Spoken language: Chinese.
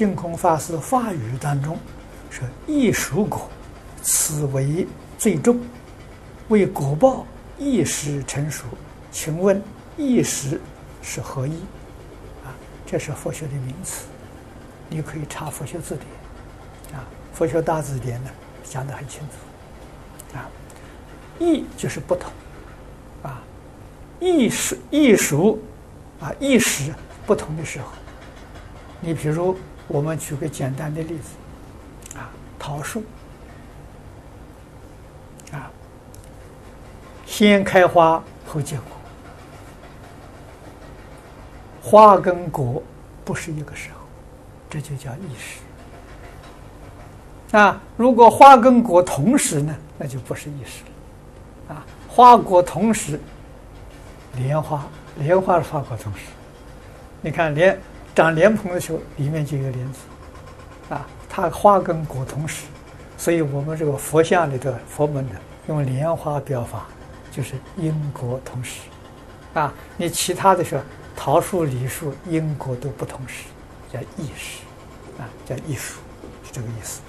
净空法师法语当中说：“异熟果，此为最重，为果报一时成熟。请问一时是何意？”啊，这是佛学的名词，你可以查佛学字典，啊，佛学大字典呢讲得很清楚，啊，异就是不同，啊，异熟异熟，啊，异时不同的时候，你比如。我们举个简单的例子，啊，桃树，啊，先开花后结果，花跟果不是一个时候，这就叫异时。啊，如果花跟果同时呢，那就不是异时了。啊，花果同时，莲花，莲花是花果同时，你看莲。长莲蓬的时候，里面就有莲子，啊，它花跟果同时，所以我们这个佛像里的佛门的用莲花表法，就是因果同时，啊，你其他的时候桃树、梨树因果都不同时，叫异时，啊，叫异时，是这个意思。